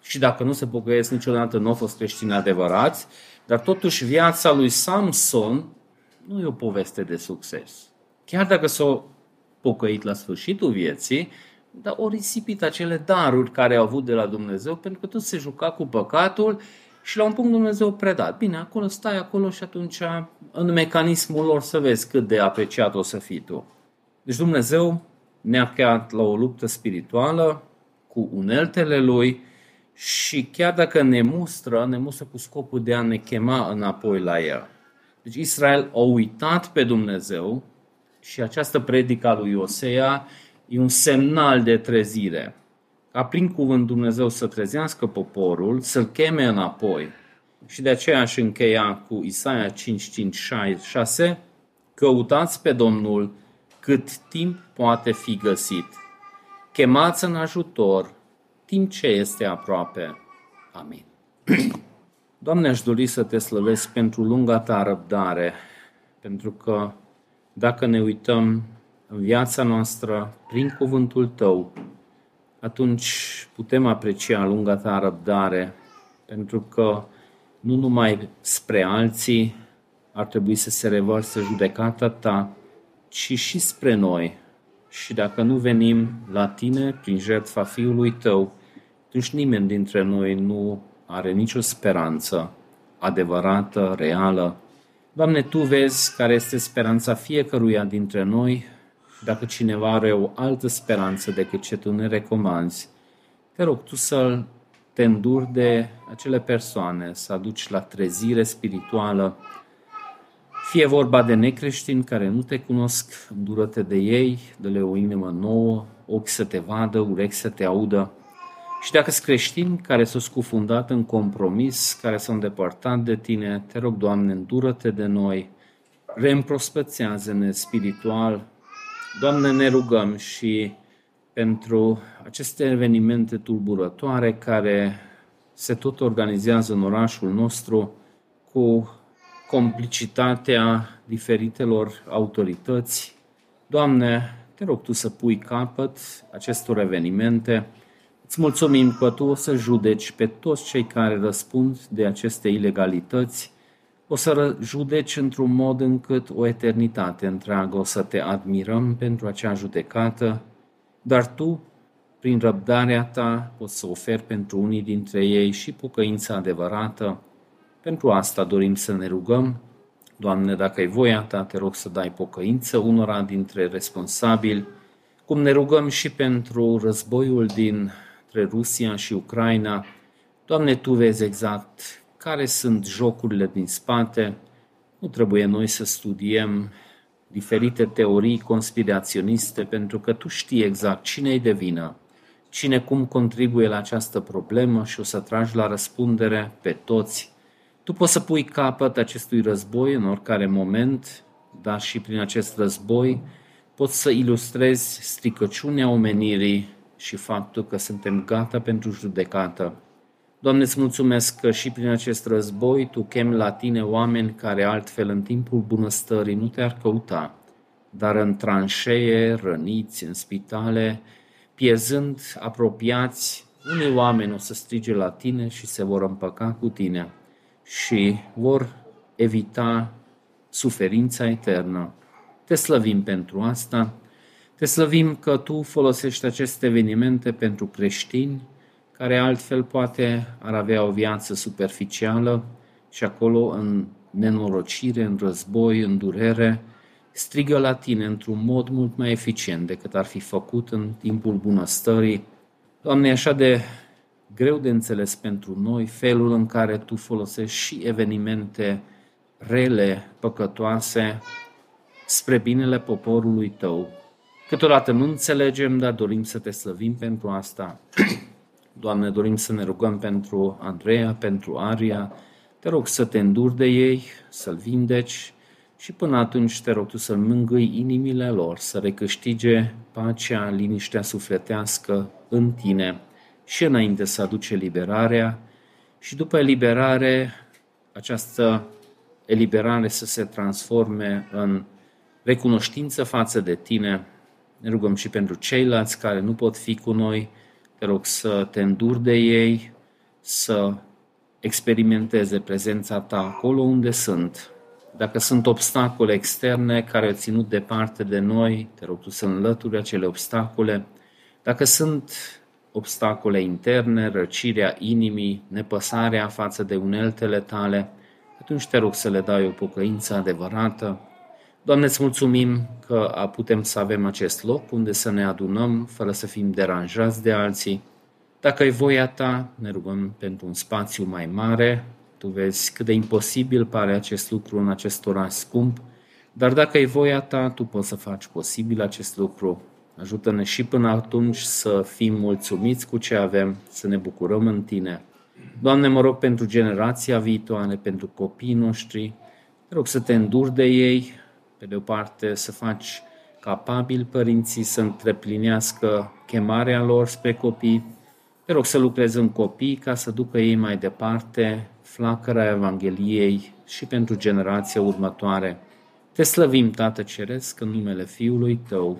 Și dacă nu se pocăiesc niciodată, nu au fost creștini adevărați. Dar totuși viața lui Samson nu e o poveste de succes. Chiar dacă s-a pocăit la sfârșitul vieții, dar o risipit acele daruri care au avut de la Dumnezeu, pentru că tot se juca cu păcatul și la un punct Dumnezeu predat. Bine, acolo stai acolo și atunci în mecanismul lor să vezi cât de apreciat o să fii tu. Deci Dumnezeu ne-a creat la o luptă spirituală cu uneltele Lui și chiar dacă ne mustră, ne mustră cu scopul de a ne chema înapoi la El. Deci Israel a uitat pe Dumnezeu și această predică a lui Osea e un semnal de trezire ca prin cuvânt Dumnezeu să trezească poporul, să-l cheme înapoi. Și de aceea aș încheia cu Isaia 5, 5, 6, căutați pe Domnul cât timp poate fi găsit. Chemați în ajutor timp ce este aproape. Amin. Doamne, aș dori să te slăvesc pentru lunga ta răbdare, pentru că dacă ne uităm în viața noastră prin cuvântul Tău, atunci putem aprecia lunga ta răbdare, pentru că nu numai spre alții ar trebui să se revărsă judecata ta, ci și spre noi. Și dacă nu venim la tine prin jertfa Fiului tău, atunci nimeni dintre noi nu are nicio speranță adevărată, reală. Doamne, Tu vezi care este speranța fiecăruia dintre noi. Dacă cineva are o altă speranță decât ce Tu ne recomanzi, te rog Tu să te înduri de acele persoane, să aduci la trezire spirituală, fie vorba de necreștini care nu te cunosc, îndură-te de ei, dă-le o inimă nouă, ochi să te vadă, urechi să te audă. Și dacă sunt creștini care s-au scufundat în compromis, care s-au îndepărtat de tine, te rog, Doamne, îndură-te de noi, reîmprospățează-ne spiritual. Doamne, ne rugăm și pentru aceste evenimente tulburătoare care se tot organizează în orașul nostru cu complicitatea diferitelor autorități. Doamne, te rog Tu să pui capăt acestor evenimente. Îți mulțumim că Tu o să judeci pe toți cei care răspund de aceste ilegalități, o să judeci într-un mod încât o eternitate întreagă o să te admirăm pentru acea judecată, dar Tu, prin răbdarea Ta, poți să oferi pentru unii dintre ei și pocăința adevărată, pentru asta dorim să ne rugăm. Doamne, dacă e voia Ta, te rog să dai pocăință unora dintre responsabili, cum ne rugăm și pentru războiul dintre Rusia și Ucraina. Doamne, Tu vezi exact care sunt jocurile din spate. Nu trebuie noi să studiem diferite teorii conspiraționiste, pentru că Tu știi exact cine e de vină, cine cum contribuie la această problemă și o să tragi la răspundere pe toți tu poți să pui capăt acestui război în oricare moment, dar și prin acest război poți să ilustrezi stricăciunea omenirii și faptul că suntem gata pentru judecată. Doamne, îți mulțumesc că și prin acest război Tu chemi la Tine oameni care altfel în timpul bunăstării nu te-ar căuta, dar în tranșee, răniți, în spitale, pierzând apropiați, unii oameni o să strige la Tine și se vor împăca cu Tine și vor evita suferința eternă. Te slăvim pentru asta, te slăvim că Tu folosești aceste evenimente pentru creștini care altfel poate ar avea o viață superficială și acolo în nenorocire, în război, în durere, strigă la Tine într-un mod mult mai eficient decât ar fi făcut în timpul bunăstării. Doamne, așa de greu de înțeles pentru noi felul în care tu folosești și evenimente rele, păcătoase, spre binele poporului tău. Câteodată nu înțelegem, dar dorim să te slăvim pentru asta. Doamne, dorim să ne rugăm pentru Andreea, pentru Aria. Te rog să te înduri de ei, să-l vindeci și până atunci te rog tu să mângâi inimile lor, să recâștige pacea, liniștea sufletească în tine și înainte să aduce liberarea și după eliberare această eliberare să se transforme în recunoștință față de tine. Ne rugăm și pentru ceilalți care nu pot fi cu noi, te rog să te înduri de ei, să experimenteze prezența ta acolo unde sunt. Dacă sunt obstacole externe care au ținut departe de noi, te rog tu să înlături acele obstacole. Dacă sunt obstacole interne, răcirea inimii, nepăsarea față de uneltele tale, atunci te rog să le dai o pocăință adevărată. Doamne, îți mulțumim că putem să avem acest loc unde să ne adunăm fără să fim deranjați de alții. Dacă e voia ta, ne rugăm pentru un spațiu mai mare. Tu vezi cât de imposibil pare acest lucru în acest oraș scump, dar dacă e voia ta, tu poți să faci posibil acest lucru Ajută-ne și până atunci să fim mulțumiți cu ce avem, să ne bucurăm în Tine. Doamne, mă rog pentru generația viitoare, pentru copiii noștri, te rog să te înduri de ei, pe de o parte să faci capabil părinții să întreplinească chemarea lor spre copii, te rog să lucrezi în copii ca să ducă ei mai departe flacăra Evangheliei și pentru generația următoare. Te slăvim, Tată Ceresc, în numele Fiului Tău,